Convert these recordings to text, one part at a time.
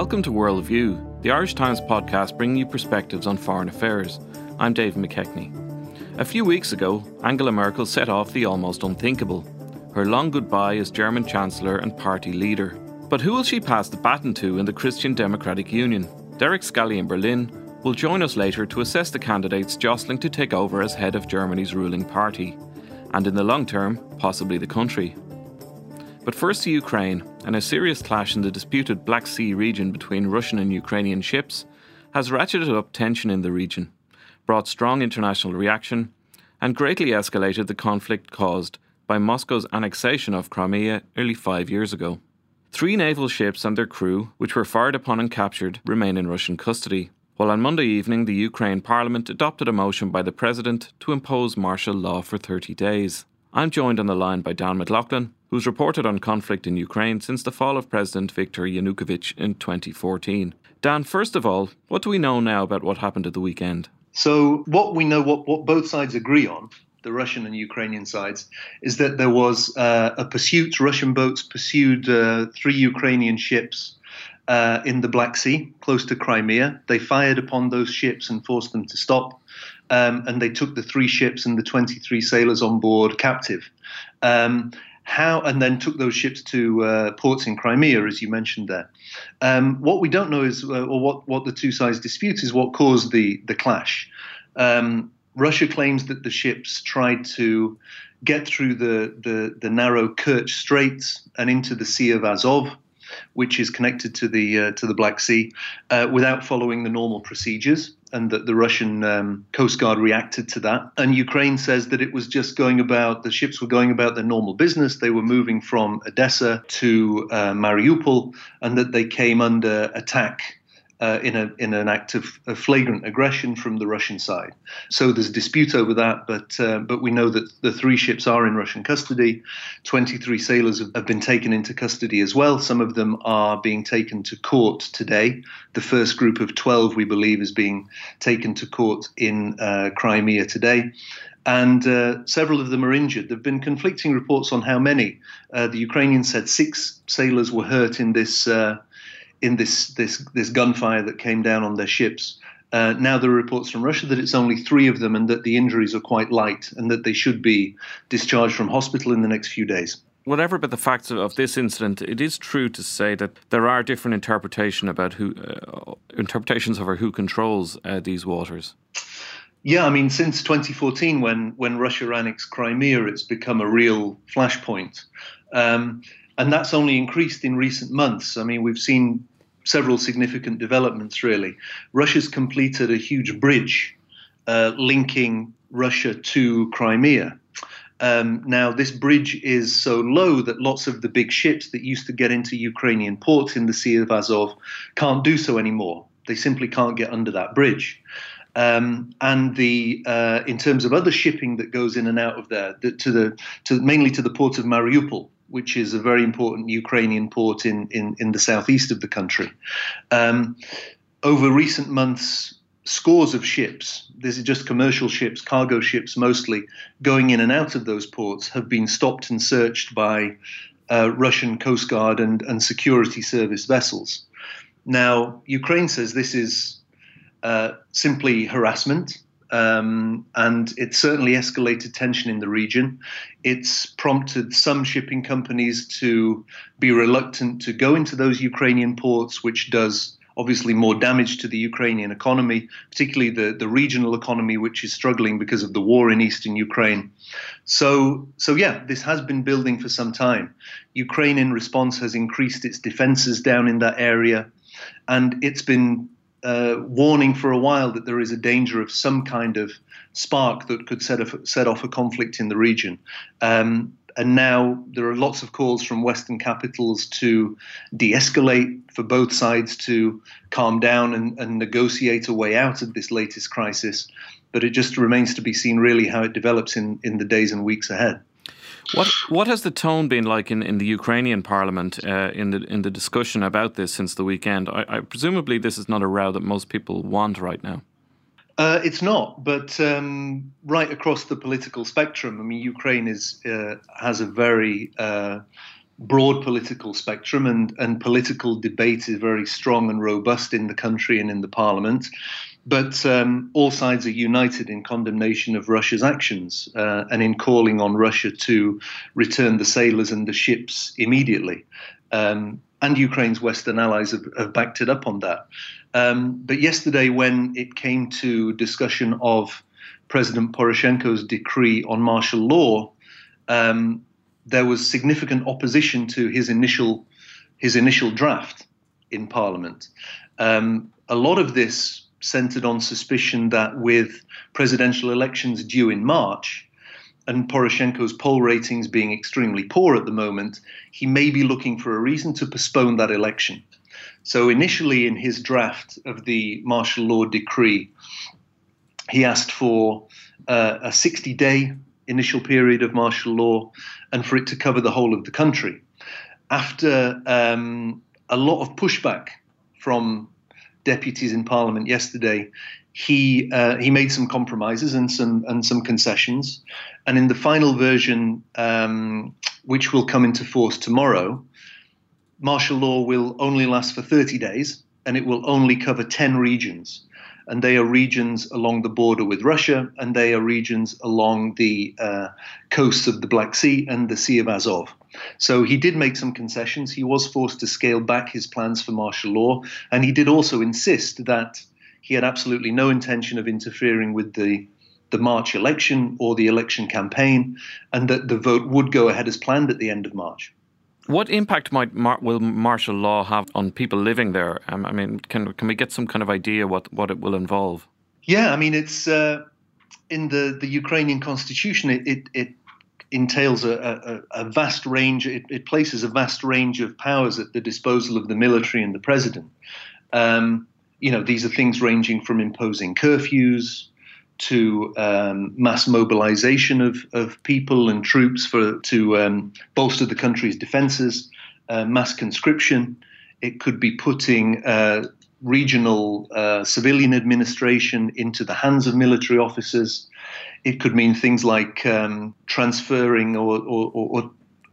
Welcome to Worldview, the Irish Times podcast bringing you perspectives on foreign affairs. I'm Dave McKechnie. A few weeks ago, Angela Merkel set off the almost unthinkable her long goodbye as German Chancellor and party leader. But who will she pass the baton to in the Christian Democratic Union? Derek Scally in Berlin will join us later to assess the candidates jostling to take over as head of Germany's ruling party, and in the long term, possibly the country. But first to Ukraine, and a serious clash in the disputed Black Sea region between Russian and Ukrainian ships has ratcheted up tension in the region, brought strong international reaction, and greatly escalated the conflict caused by Moscow's annexation of Crimea nearly five years ago. Three naval ships and their crew, which were fired upon and captured, remain in Russian custody. While on Monday evening, the Ukraine Parliament adopted a motion by the President to impose martial law for 30 days. I'm joined on the line by Dan McLaughlin, who's reported on conflict in Ukraine since the fall of President Viktor Yanukovych in 2014. Dan, first of all, what do we know now about what happened at the weekend? So, what we know, what, what both sides agree on, the Russian and Ukrainian sides, is that there was uh, a pursuit. Russian boats pursued uh, three Ukrainian ships uh, in the Black Sea, close to Crimea. They fired upon those ships and forced them to stop. Um, and they took the three ships and the 23 sailors on board captive. Um, how and then took those ships to uh, ports in Crimea, as you mentioned there. Um, what we don't know is, uh, or what, what the two sides dispute, is what caused the the clash. Um, Russia claims that the ships tried to get through the, the, the narrow Kerch Straits and into the Sea of Azov, which is connected to the uh, to the Black Sea, uh, without following the normal procedures and that the Russian um, Coast Guard reacted to that. And Ukraine says that it was just going about, the ships were going about their normal business. They were moving from Odessa to uh, Mariupol, and that they came under attack uh, in, a, in an act of, of, flagrant aggression from the Russian side. So there's a dispute over that, but uh, but we know that the three ships are in Russian custody. 23 sailors have, have, been taken into custody as well. Some of them are being taken to court today. The first group of 12, we believe, is being taken to court in uh, Crimea today and uh, several of them are injured. There have been conflicting reports on how many. Uh, the Ukrainians said six sailors were hurt in this uh, in this this this gunfire that came down on their ships. Uh, now there are reports from Russia that it's only three of them and that the injuries are quite light and that they should be discharged from hospital in the next few days. Whatever but the facts of this incident, it is true to say that there are different interpretation about who uh, interpretations over who controls uh, these waters. Yeah, I mean, since 2014, when when Russia annexed Crimea, it's become a real flashpoint. Um, and that's only increased in recent months. I mean, we've seen several significant developments, really. Russia's completed a huge bridge uh, linking Russia to Crimea. Um, now, this bridge is so low that lots of the big ships that used to get into Ukrainian ports in the Sea of Azov can't do so anymore. They simply can't get under that bridge. Um, and the uh, in terms of other shipping that goes in and out of there, the, to the to mainly to the port of Mariupol, which is a very important Ukrainian port in, in, in the southeast of the country. Um, over recent months, scores of ships, this is just commercial ships, cargo ships mostly, going in and out of those ports have been stopped and searched by uh, Russian Coast Guard and, and security service vessels. Now, Ukraine says this is uh, simply harassment. Um, and it certainly escalated tension in the region. It's prompted some shipping companies to be reluctant to go into those Ukrainian ports, which does obviously more damage to the Ukrainian economy, particularly the, the regional economy, which is struggling because of the war in eastern Ukraine. So, so yeah, this has been building for some time. Ukraine, in response, has increased its defenses down in that area, and it's been uh, warning for a while that there is a danger of some kind of spark that could set off, set off a conflict in the region. Um, and now there are lots of calls from Western capitals to de escalate, for both sides to calm down and, and negotiate a way out of this latest crisis. But it just remains to be seen, really, how it develops in, in the days and weeks ahead. What what has the tone been like in, in the Ukrainian parliament uh, in the in the discussion about this since the weekend? I, I, presumably this is not a row that most people want right now. Uh, it's not, but um, right across the political spectrum, I mean, Ukraine is uh, has a very uh, broad political spectrum, and, and political debate is very strong and robust in the country and in the parliament. But um, all sides are united in condemnation of Russia's actions uh, and in calling on Russia to return the sailors and the ships immediately. Um, and Ukraine's Western allies have, have, backed it up on that. Um, but yesterday, when it came to discussion of President Poroshenko's decree on martial law, um, there was significant opposition to his initial his initial draft in Parliament. Um, a lot of this centered on suspicion that with presidential elections due in March and Poroshenko's poll ratings being extremely poor at the moment, he may be looking for a reason to postpone that election. So, initially, in his draft of the martial law decree, he asked for uh, a 60 day initial period of martial law and for it to cover the whole of the country. After um, a lot of pushback from deputies in Parliament yesterday, he uh, he made some compromises and some and some concessions, and in the final version, um, which will come into force tomorrow, martial law will only last for 30 days, and it will only cover 10 regions and they are regions along the border with Russia, and they are regions along the uh, coasts of the Black Sea and the Sea of Azov. So he did make some concessions. He was forced to scale back his plans for martial law, and he did also insist that he had absolutely no intention of interfering with the the March election or the election campaign, and that the vote would go ahead as planned at the end of March. What impact might mar- will martial law have on people living there? Um, I mean, can can we get some kind of idea what, what it will involve? Yeah, I mean, it's uh, in the, the Ukrainian constitution. It it, it entails a, a, a, vast range. It, it, places a vast range of powers at the disposal of the military and the president. Um, you know, these are things ranging from imposing curfews, to um, mass mobilization of, of people and troops for to um, bolster the country's defenses, uh, mass conscription. It could be putting uh, regional uh, civilian administration into the hands of military officers. It could mean things like um, transferring or, or, or,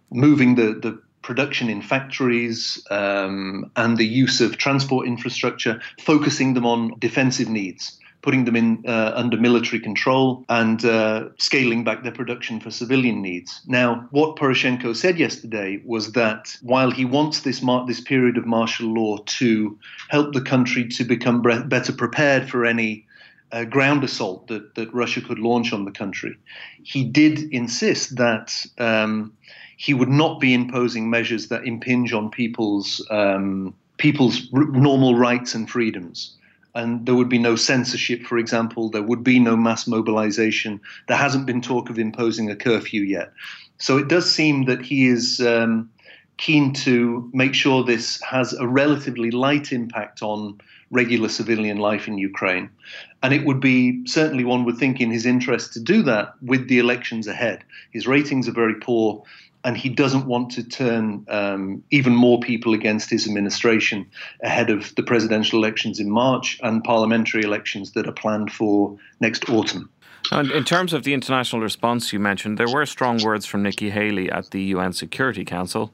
moving the, the production in factories um, and the use of transport infrastructure, focusing them on defensive needs putting them in uh, under military control and uh, scaling back their production for civilian needs. Now, what Poroshenko said yesterday was that while he wants this mar- this period of martial law to help the country to become bre- better prepared for any uh, ground assault that, that Russia could launch on the country, he did insist that. Um, he would not be imposing measures that impinge on people's um, people's r- normal rights and freedoms and there would be no censorship, for example. There would be no mass mobilization. There hasn't been talk of imposing a curfew yet. So it does seem that he is um, keen to make sure this has a relatively light impact on regular civilian life in Ukraine. And it would be certainly, one would think, in his interest to do that with the elections ahead. His ratings are very poor and he doesn't want to turn um, even more people against his administration ahead of the presidential elections in March and parliamentary elections that are planned for next autumn. And in terms of the international response you mentioned, there were strong words from Nikki Haley at the UN Security Council.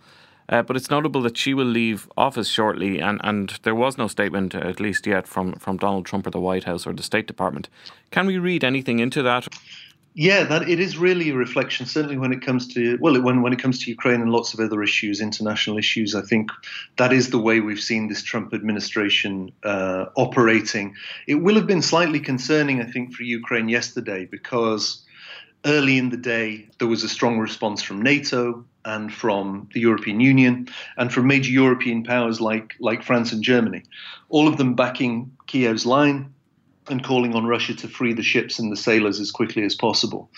Uh, but it's notable that she will leave office shortly, and, and there was no statement, at least yet, from, from Donald Trump or the White House or the State Department. Can we read anything into that? Yeah, that it is really a reflection. Certainly, when it comes to well, when when it comes to Ukraine and lots of other issues, international issues, I think that is the way we've seen this Trump administration uh, operating. It will have been slightly concerning, I think, for Ukraine yesterday because early in the day there was a strong response from NATO and from the European Union and from major European powers like like France and Germany, all of them backing Kiev's line and calling on Russia to free the ships and the sailors as quickly as possible.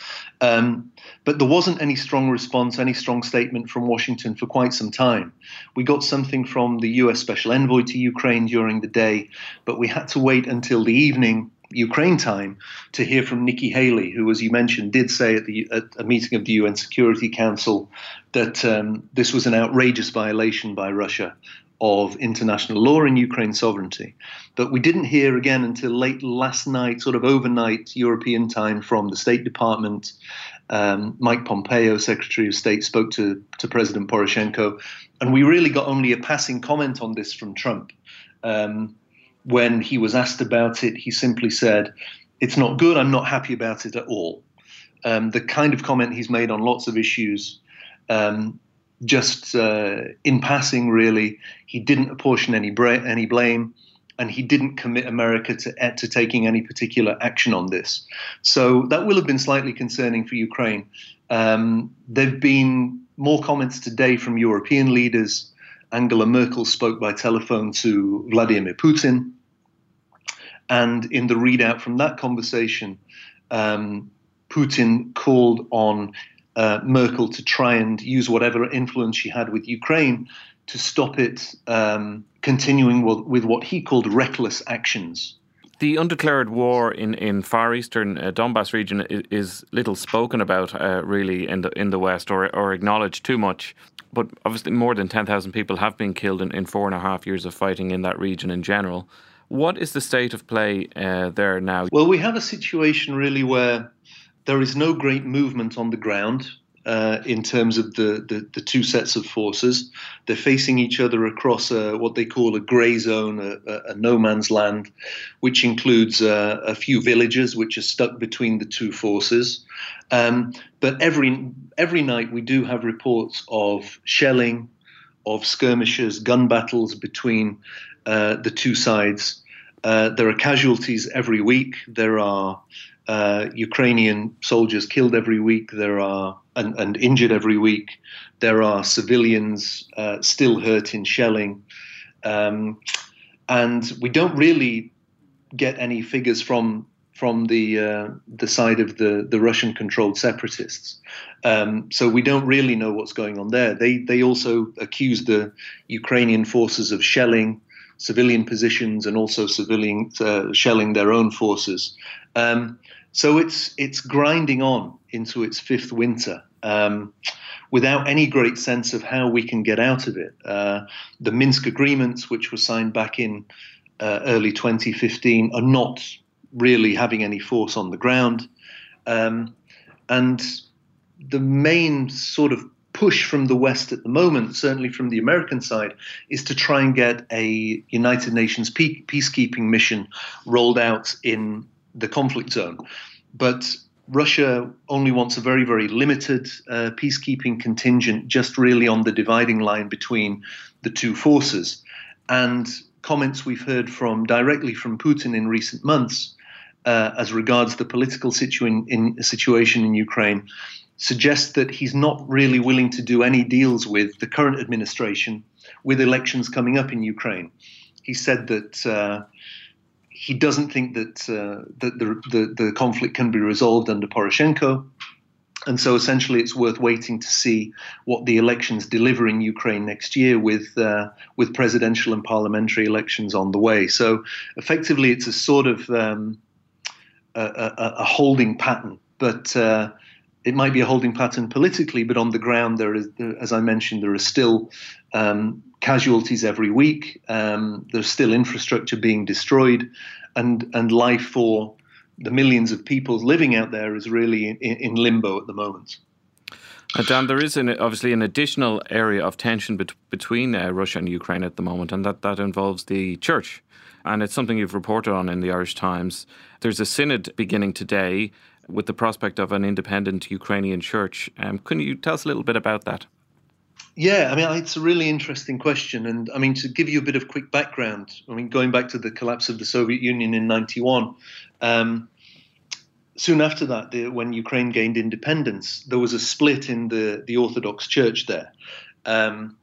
Um, but there wasn't any strong response, any strong statement from Washington for quite some time. We got something from the US Special Envoy to Ukraine during the day, but we had to wait until the evening. Ukraine time to hear from Nikki Haley, who, as you mentioned, did say at, the, at a meeting of the UN Security Council that um, this was an outrageous violation by Russia of international law and Ukraine sovereignty. But we didn't hear again until late last night, sort of overnight European time, from the State Department Um, Mike Pompeo, Secretary of State, spoke to, to President Poroshenko, and we really got only a passing comment on this from Trump. Um, when he was asked about it, he simply said, It's not good, I'm not happy about it at all. Um, the kind of comment he's made on lots of issues, um, just uh, in passing, really, he didn't apportion any, bra- any blame and he didn't commit America to, eh, to taking any particular action on this. So that will have been slightly concerning for Ukraine. Um, there have been more comments today from European leaders. Angela Merkel spoke by telephone to Vladimir Putin. And in the readout from that conversation, um, Putin called on uh, Merkel to try and use whatever influence she had with Ukraine to stop it um, continuing with what he called reckless actions. The undeclared war in, in far eastern uh, Donbass region is, is, little spoken about, uh, really, in the in the West or, or acknowledged too much. But obviously, more than 10,000 people have been killed in, in four and a half years of fighting in that region in general. What is the state of play uh, there now? Well, we have a situation really where there is no great movement on the ground uh, in terms of the, the, the, two sets of forces. They're facing each other across a, what they call a grey zone, a, a, no man's land, which includes uh, a few villages which are stuck between the two forces. Um, but every every night we do have reports of shelling, of skirmishes, gun battles between uh, the two sides. Uh, there are casualties every week. There are uh, Ukrainian soldiers killed every week. There are and, and injured every week. There are civilians uh, still hurt in shelling, um, and we don't really get any figures from from the uh, the side of the the Russian controlled separatists. Um, so we don't really know what's going on there. They they also accuse the Ukrainian forces of shelling civilian positions and also civilian uh, shelling their own forces. Um, so it's it's grinding on into its fifth winter um, without any great sense of how we can get out of it. Uh, the Minsk agreements, which were signed back in uh, early 2015, are not really having any force on the ground. Um, and the main sort of push from the West at the moment, certainly from the American side, is to try and get a United Nations peacekeeping mission rolled out in the conflict zone. But Russia only wants a very, very limited uh, peacekeeping contingent, just really on the dividing line between the two forces. And comments we've heard from directly from Putin in recent months, uh, as regards the political situ- in, situation in Ukraine, suggest that he's not really willing to do any deals with the current administration, with elections coming up in Ukraine. He said that. Uh, he doesn't think that uh, that the, the, the conflict can be resolved under Poroshenko, and so essentially it's worth waiting to see what the elections deliver in Ukraine next year, with uh, with presidential and parliamentary elections on the way. So effectively, it's a sort of um, a, a, a, holding pattern, but. It might be a holding pattern politically, but on the ground, there is, as I mentioned, there are still um, casualties every week. Um, there's still infrastructure being destroyed, and and life for the millions of people living out there is really in, in limbo at the moment. Dan, there is an, obviously an additional area of tension bet- between uh, Russia and Ukraine at the moment, and that, that involves the church. And it's something you've reported on in the Irish Times. There's a synod beginning today with the prospect of an independent Ukrainian church. Um, can you tell us a little bit about that? Yeah, I mean, it's a really interesting question. And I mean, to give you a bit of quick background, I mean, going back to the collapse of the Soviet Union in 91, um, soon after that, the, when Ukraine gained independence, there was a split in the, the Orthodox Church there. Um,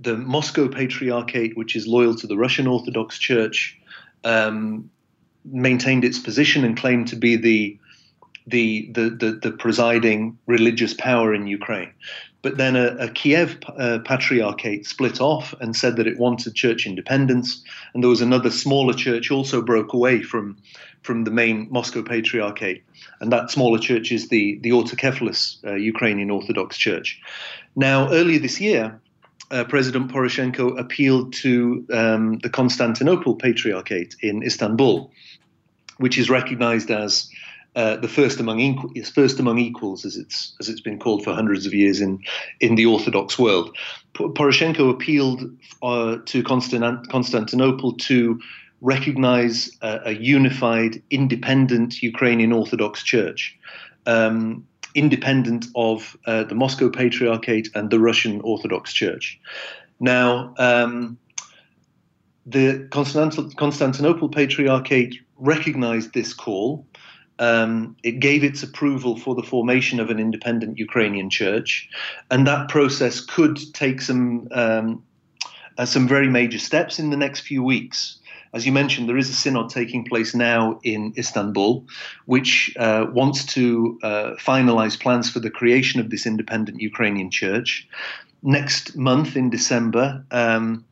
the Moscow Patriarchate, which is loyal to the Russian Orthodox Church, um, maintained its position and claimed to be the the, the, the, the, presiding religious power in Ukraine. But then a, a Kiev uh, patriarchate split off and said that it wanted church independence, and there was another smaller church also broke away from from the main Moscow patriarchate, and that smaller church is the the Autocephalous uh, Ukrainian Orthodox Church. Now, earlier this year, uh, President Poroshenko appealed to um, the Constantinople Patriarchate in Istanbul, which is recognized as uh, the first among equals, first among equals, as it's as it's been called for hundreds of years in in the Orthodox world. Poroshenko appealed uh, to Constant- Constantinople to recognize a, a, unified, independent Ukrainian Orthodox Church. Um, independent of uh, the Moscow Patriarchate and the Russian Orthodox Church. Now, um, the Constantinople Patriarchate recognized this call. Um, it gave its approval for the formation of an independent Ukrainian church, and that process could take some um, uh, some very major steps in the next few weeks. As you mentioned, there is a synod taking place now in Istanbul, which uh, wants to uh, finalize plans for the creation of this independent Ukrainian church. Next month in December, um,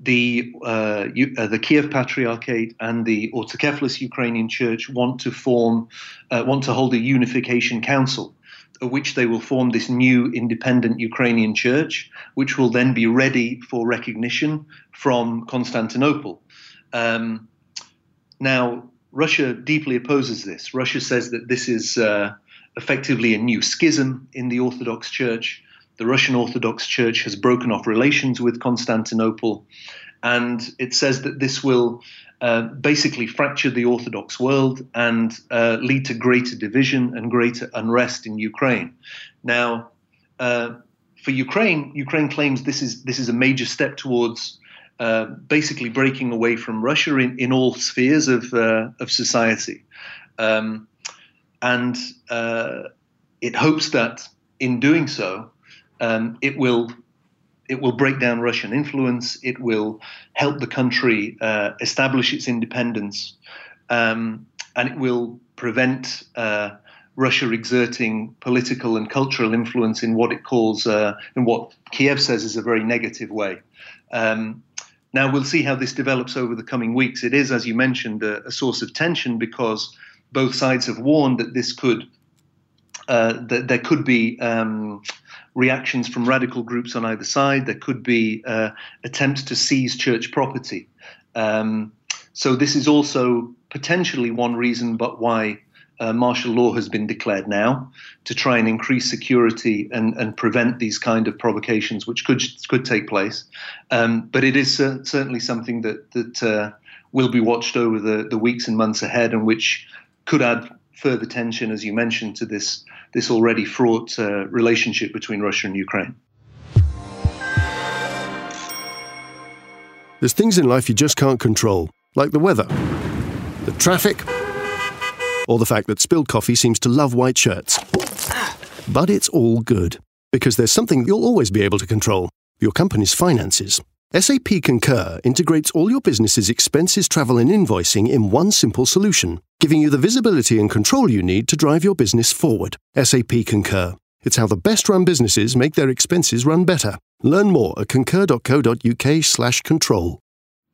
the uh, uh, the Kiev Patriarchate and the Autocephalous Ukrainian Church want to form, uh, want to hold a unification council, of which they will form this new independent Ukrainian church, which will then be ready for recognition from Constantinople. Um, now, Russia deeply opposes this. Russia says that this is uh, effectively a new schism in the Orthodox Church. The Russian Orthodox Church has broken off relations with Constantinople, and it says that this will uh, basically fracture the Orthodox world and uh, lead to greater division and greater unrest in Ukraine. Now, uh, for Ukraine, Ukraine claims this is this is a major step towards uh, basically breaking away from Russia in, in all spheres of, uh, of society. Um, and uh, it hopes that in doing so, um, it will it will break down Russian influence. It will help the country uh, establish its independence, um, and it will prevent uh, Russia exerting political and cultural influence in what it calls, uh, in what Kiev says is a very negative way. Um, now, we'll see how this develops over the coming weeks. It is, as you mentioned, a, a source of tension because both sides have warned that this could, uh, that there could be um, reactions from radical groups on either side. There could be uh, attempts to seize church property. Um, so this is also potentially one reason, but why uh, martial law has been declared now to try and increase security and, and prevent these kind of provocations, which could could take place. Um, but it is certainly something that that uh, will be watched over the, the weeks and months ahead, and which could add further tension, as you mentioned, to this this already fraught uh, relationship between Russia and Ukraine. There's things in life you just can't control, like the weather, the traffic or the fact that spilled coffee seems to love white shirts. But it's all good, because there's something you'll always be able to control your company's finances. SAP Concur integrates all your business's expenses, travel, and invoicing in one simple solution, giving you the visibility and control you need to drive your business forward. SAP Concur. It's how the best run businesses make their expenses run better. Learn more at concur.co.uk/slash control.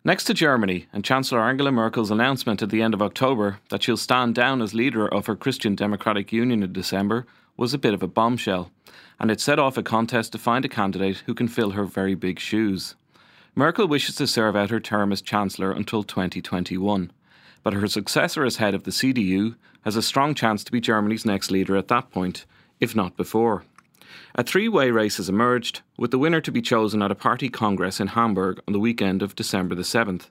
Next to Germany and Chancellor Angela Merkel's announcement at the end of October that she'll stand down as leader of her Christian Democratic Union in December was a bit of a bombshell, and it set off a contest to find a candidate who can fill her very big shoes. Merkel wishes to serve out her term as Chancellor until 2021, but her successor as head of the CDU has a strong chance to be Germany's next leader at that point, if not before. A three way race has emerged, with the winner to be chosen at a party congress in Hamburg on the weekend of December the 7th.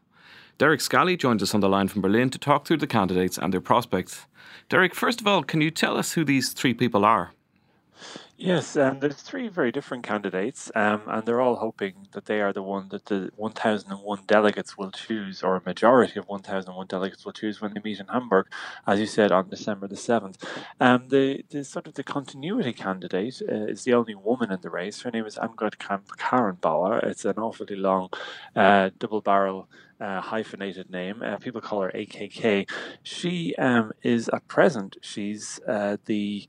Derek Scally joins us on the line from Berlin to talk through the candidates and their prospects. Derek, first of all, can you tell us who these three people are? Yes, um, there's three very different candidates, um, and they're all hoping that they are the one that the 1,001 delegates will choose, or a majority of 1,001 delegates will choose when they meet in Hamburg, as you said, on December the 7th. Um, the, the sort of the continuity candidate uh, is the only woman in the race. Her name is Irmgard Kramp-Karrenbauer. It's an awfully long uh, double barrel uh, hyphenated name. Uh, people call her AKK. She um, is at present she's uh, the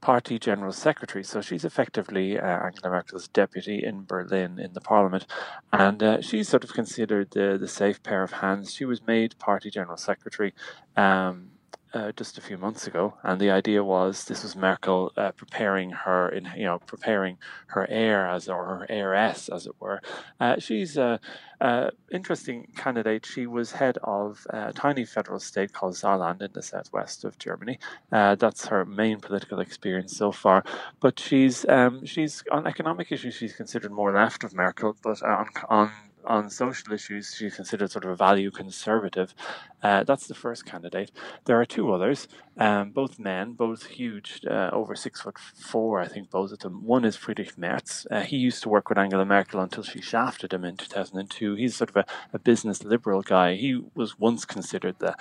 party general secretary. So she's effectively uh, Angela Merkel's deputy in Berlin in the parliament, and uh, she's sort of considered the the safe pair of hands. She was made party general secretary. Um, uh, just a few months ago, and the idea was this was Merkel uh, preparing her in you know preparing her heir as or her heiress as it were. Uh, she's a, a, interesting candidate. She was head of a tiny federal state called Saarland in the southwest of Germany. Uh, that's her main political experience so far. But she's um, she's on economic issues. She's considered more left of Merkel, but on on on social issues, she's considered sort of a value conservative. Uh, that's the first candidate. There are two others, um, both men, both huge, uh, over six foot four, I think, both of them. One is Friedrich Merz. Uh, he used to work with Angela Merkel until she shafted him in 2002. He's sort of a, a business liberal guy. He was once considered the,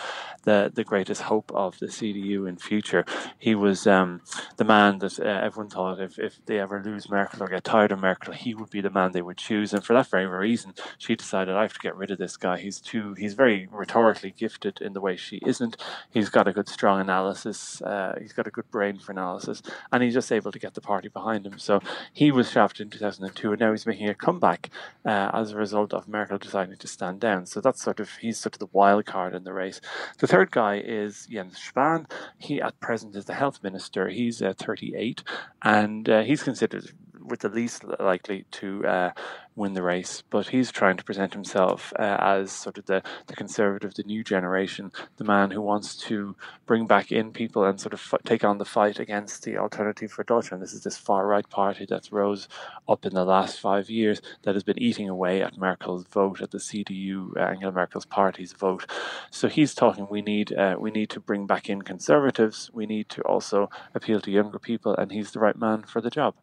the, the greatest hope of the CDU in future. He was um, the man that uh, everyone thought if, if they ever lose Merkel or get tired of Merkel, he would be the man they would choose. And for that very reason, she decided I have to get rid of this guy. He's too he's very rhetorically gifted in the way she isn't. He's got a good strong analysis. Uh, he's got a good brain for analysis, and he's just able to get the party behind him. So he was shafted in 2002, and now he's making a comeback uh, as a result of Merkel deciding to stand down. So that's sort of he's sort of the wild card in the race. The third guy is Jens Spahn. He at present is the health minister. He's uh, 38, and uh, he's considered with the least likely to uh, win the race. But he's trying to present himself uh, as sort of the, the conservative, the new generation, the man who wants to bring back in people and sort of f- take on the fight against the Alternative for Deutschland. This is this far right party that's rose up in the last five years that has been eating away at Merkel's vote, at the CDU, uh, Angela Merkel's party's vote. So he's talking. We need uh, we need to bring back in conservatives. We need to also appeal to younger people, and he's the right man for the job.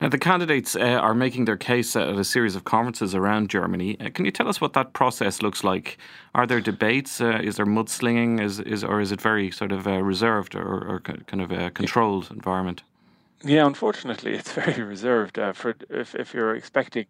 Now, the candidates uh, are making their case at a series of conferences around Germany. Uh, can you tell us what that process looks like? Are there debates? Uh, is there mudslinging? Is, is, or is it very sort of uh, reserved or, or, kind of a controlled environment? Yeah, unfortunately, it's very reserved. Uh, for if, if you're expecting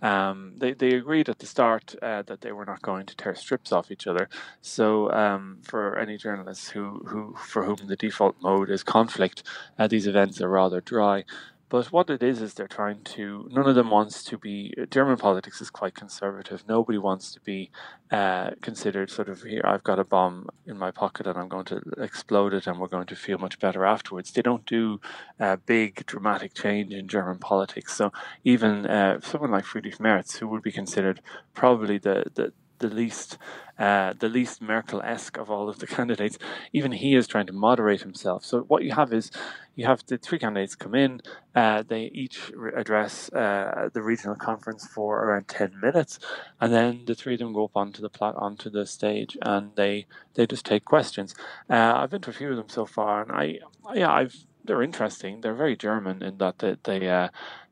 um, they, they agreed at the start uh, that they were not going to tear strips off each other. So, um, for any journalists who, who for whom the default mode is conflict, these events are rather dry. But what it is is they're trying to. None of them wants to be. German politics is quite conservative. Nobody wants to be uh, considered sort of here. I've got a bomb in my pocket and I'm going to explode it, and we're going to feel much better afterwards. They don't do uh, big dramatic change in German politics. So even uh, someone like Friedrich Merz, who would be considered probably the the the least uh, the least Merkel-esque of all of the candidates. Even he is trying to moderate himself. So what you have is you have the three candidates come in. Uh, they each re- address uh, the regional conference for around ten minutes, and then the three of them go up onto the plat- onto the stage and they they just take questions. Uh, I've been to a few of them so far, and I yeah I've they're interesting. They're very German in that they, they uh,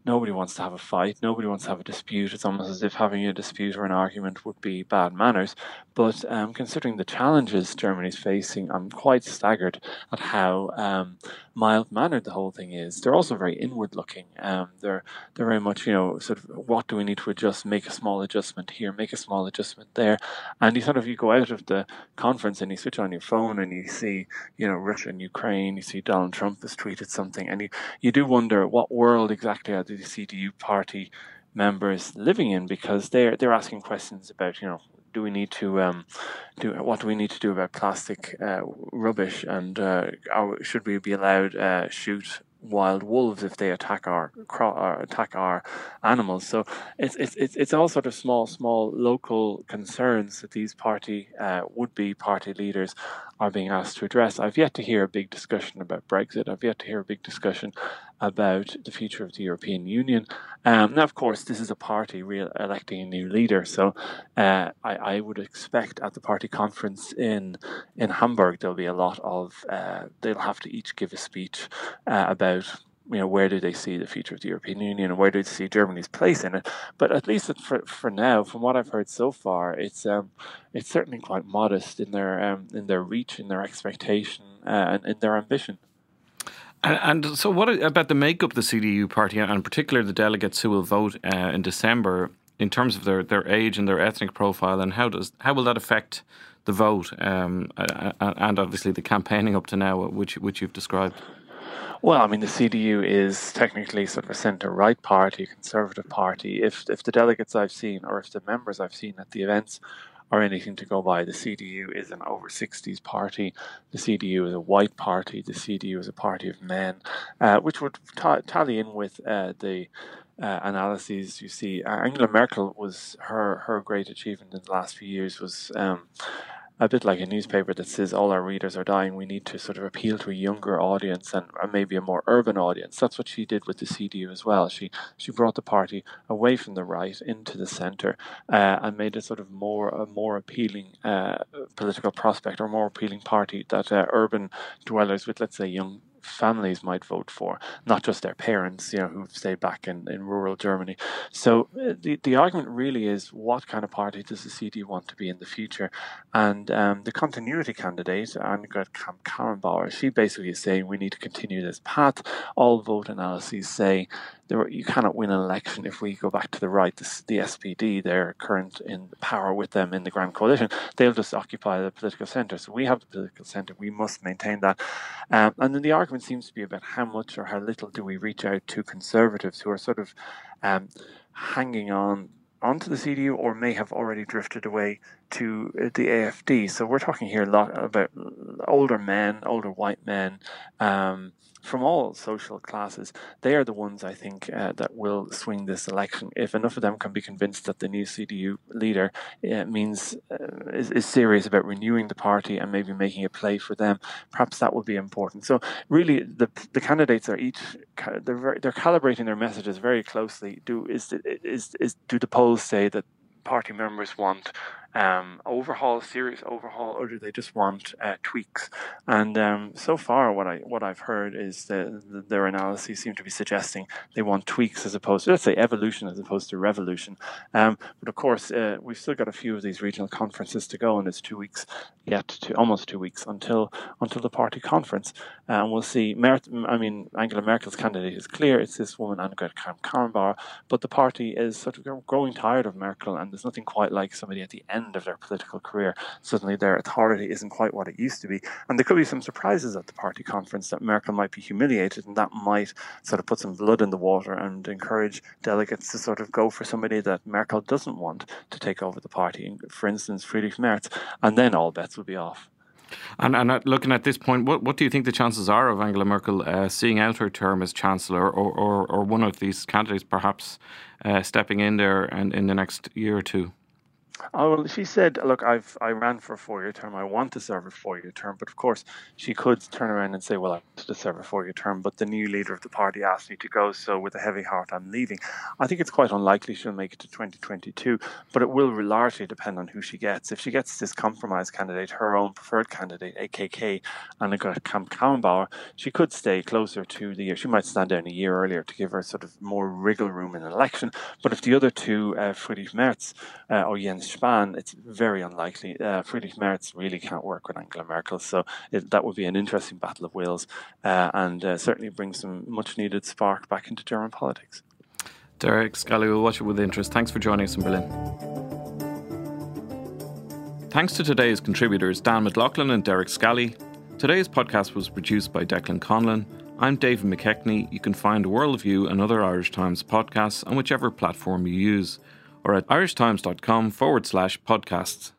nobody wants to have a fight, nobody wants to have a dispute. It's almost as if having a dispute or an argument would be bad manners. But um, considering the challenges Germany's facing, I'm quite staggered at how um, mild mannered the whole thing is. They're also very inward looking. Um, they're they're very much you know sort of what do we need to adjust? Make a small adjustment here, make a small adjustment there, and you sort of you go out of the conference and you switch on your phone and you see you know Russia and Ukraine, you see Donald Trump has tweeted something, and you you do wonder what world exactly are the CDU party members living in because they're they're asking questions about you know do we need to um, do what do we need to do about plastic uh, rubbish and uh, should we be allowed uh, shoot wild wolves if they attack our or attack our animals. So it's it's it's it's all sort of small small local concerns that these party uh, would be party leaders are being asked to address. I've yet to hear a big discussion about Brexit. I've yet to hear a big discussion about the future of the European Union. Um, now, of course, this is a party re- electing a new leader, so uh, I, I, would expect at the party conference in in Hamburg there'll be a lot of uh, they'll have to each give a speech uh, about you know, where do they see the future of the European Union and where do they see Germany's place in it? But at least for, for now, from what I've heard so far, it's um, it's certainly quite modest in their um, in their reach, in their expectation, uh, and in their ambition. And, and, so, what about the makeup of the CDU party, and in particular the delegates who will vote uh, in December, in terms of their, their age and their ethnic profile, and how does how will that affect the vote, um, and obviously the campaigning up to now, which which you've described? Well, I mean, the CDU is technically sort of a centre-right party, conservative party. If if the delegates I've seen, or if the members I've seen at the events, are anything to go by. The CDU is an over 60s party. The CDU is a white party. The CDU is a party of men, uh, which would t- tally in with uh, the uh, analyses you see. Angela Merkel was her her great achievement in the last few years was um, a bit like a newspaper that says all our readers are dying. We need to sort of appeal to a younger audience and, and maybe a more urban audience. That's what she did with the CDU as well. She she brought the party away from the right into the centre uh, and made it sort of more a more appealing uh, political prospect or more appealing party that uh, urban dwellers with let's say young families might vote for, not just their parents, you know, who've stayed back in, in rural Germany. So uh, the, the argument really is what kind of party does the CD want to be in the future? And um, the continuity candidate, Annegret Kramp-Karrenbauer, she basically is saying we need to continue this path. All vote analyses say there, you cannot win an election if we go back to the right. The, the SPD, they're current in power with them in the Grand Coalition. They'll just occupy the political centre. So we have the political centre. We must maintain that. Um, and then the argument seems to be about how much or how little do we reach out to conservatives who are sort of um, hanging on onto the CDU or may have already drifted away to uh, the AFD. So we're talking here a lot about older men, older white men. Um, from all social classes, they are the ones I think uh, that will swing this election. If enough of them can be convinced that the new CDU leader uh, means uh, is, is, serious about renewing the party and maybe making a play for them, perhaps that will be important. So really, the the candidates are each they're very, they're calibrating their messages very closely. Do is is is do the polls say that party members want um, overhaul, serious overhaul, or do they just want uh, tweaks? And um, so far, what I what I've heard is that their analyses seem to be suggesting they want tweaks as opposed to let's say evolution as opposed to revolution. Um, but of course, uh, we've still got a few of these regional conferences to go, and it's two weeks yet to almost two weeks until until the party conference, uh, and we'll see. Mer- I mean, Angela Merkel's candidate is clear; it's this woman Annegret Kramp-Karrenbauer. But the party is sort of growing tired of Merkel, and there's nothing quite like somebody at the end end of their political career, suddenly their authority isn't quite what it used to be. And there could be some surprises at the party conference that Merkel might be humiliated, and that might sort of put some blood in the water and encourage delegates to sort of go for somebody that Merkel doesn't want to take over the party, for instance, Friedrich Merz, and then all bets will be off. And, and looking at this point, what, what do you think the chances are of Angela Merkel uh, seeing out her term as Chancellor or, or, or one of these candidates perhaps uh, stepping in there and in the next year or two? Oh, well, she said, "Look, I've I ran for a four-year term. I want to serve a four-year term." But of course, she could turn around and say, "Well, I want to serve a four-year term, but the new leader of the party asked me to go, so with a heavy heart, I'm leaving." I think it's quite unlikely she'll make it to 2022, but it will largely depend on who she gets. If she gets this compromise candidate, her own preferred candidate, AKK, Annegret Kramp-Karrenbauer, she could stay closer to the year. She might stand down a year earlier to give her sort of more wriggle room in an election. But if the other two, uh, Friedrich Merz uh, or Jens Spahn, it's very unlikely. Uh, Friedrich Merz really can't work with Angela Merkel, so it, that would be an interesting battle of wills uh, and uh, certainly bring some much needed spark back into German politics. Derek Scally will watch it with interest. Thanks for joining us in Berlin. Thanks to today's contributors Dan McLaughlin and Derek Scally. Today's podcast was produced by Declan Conlon. I'm David McKechnie. You can find Worldview and other Irish Times podcasts on whichever platform you use or at irishtimes.com forward slash podcasts.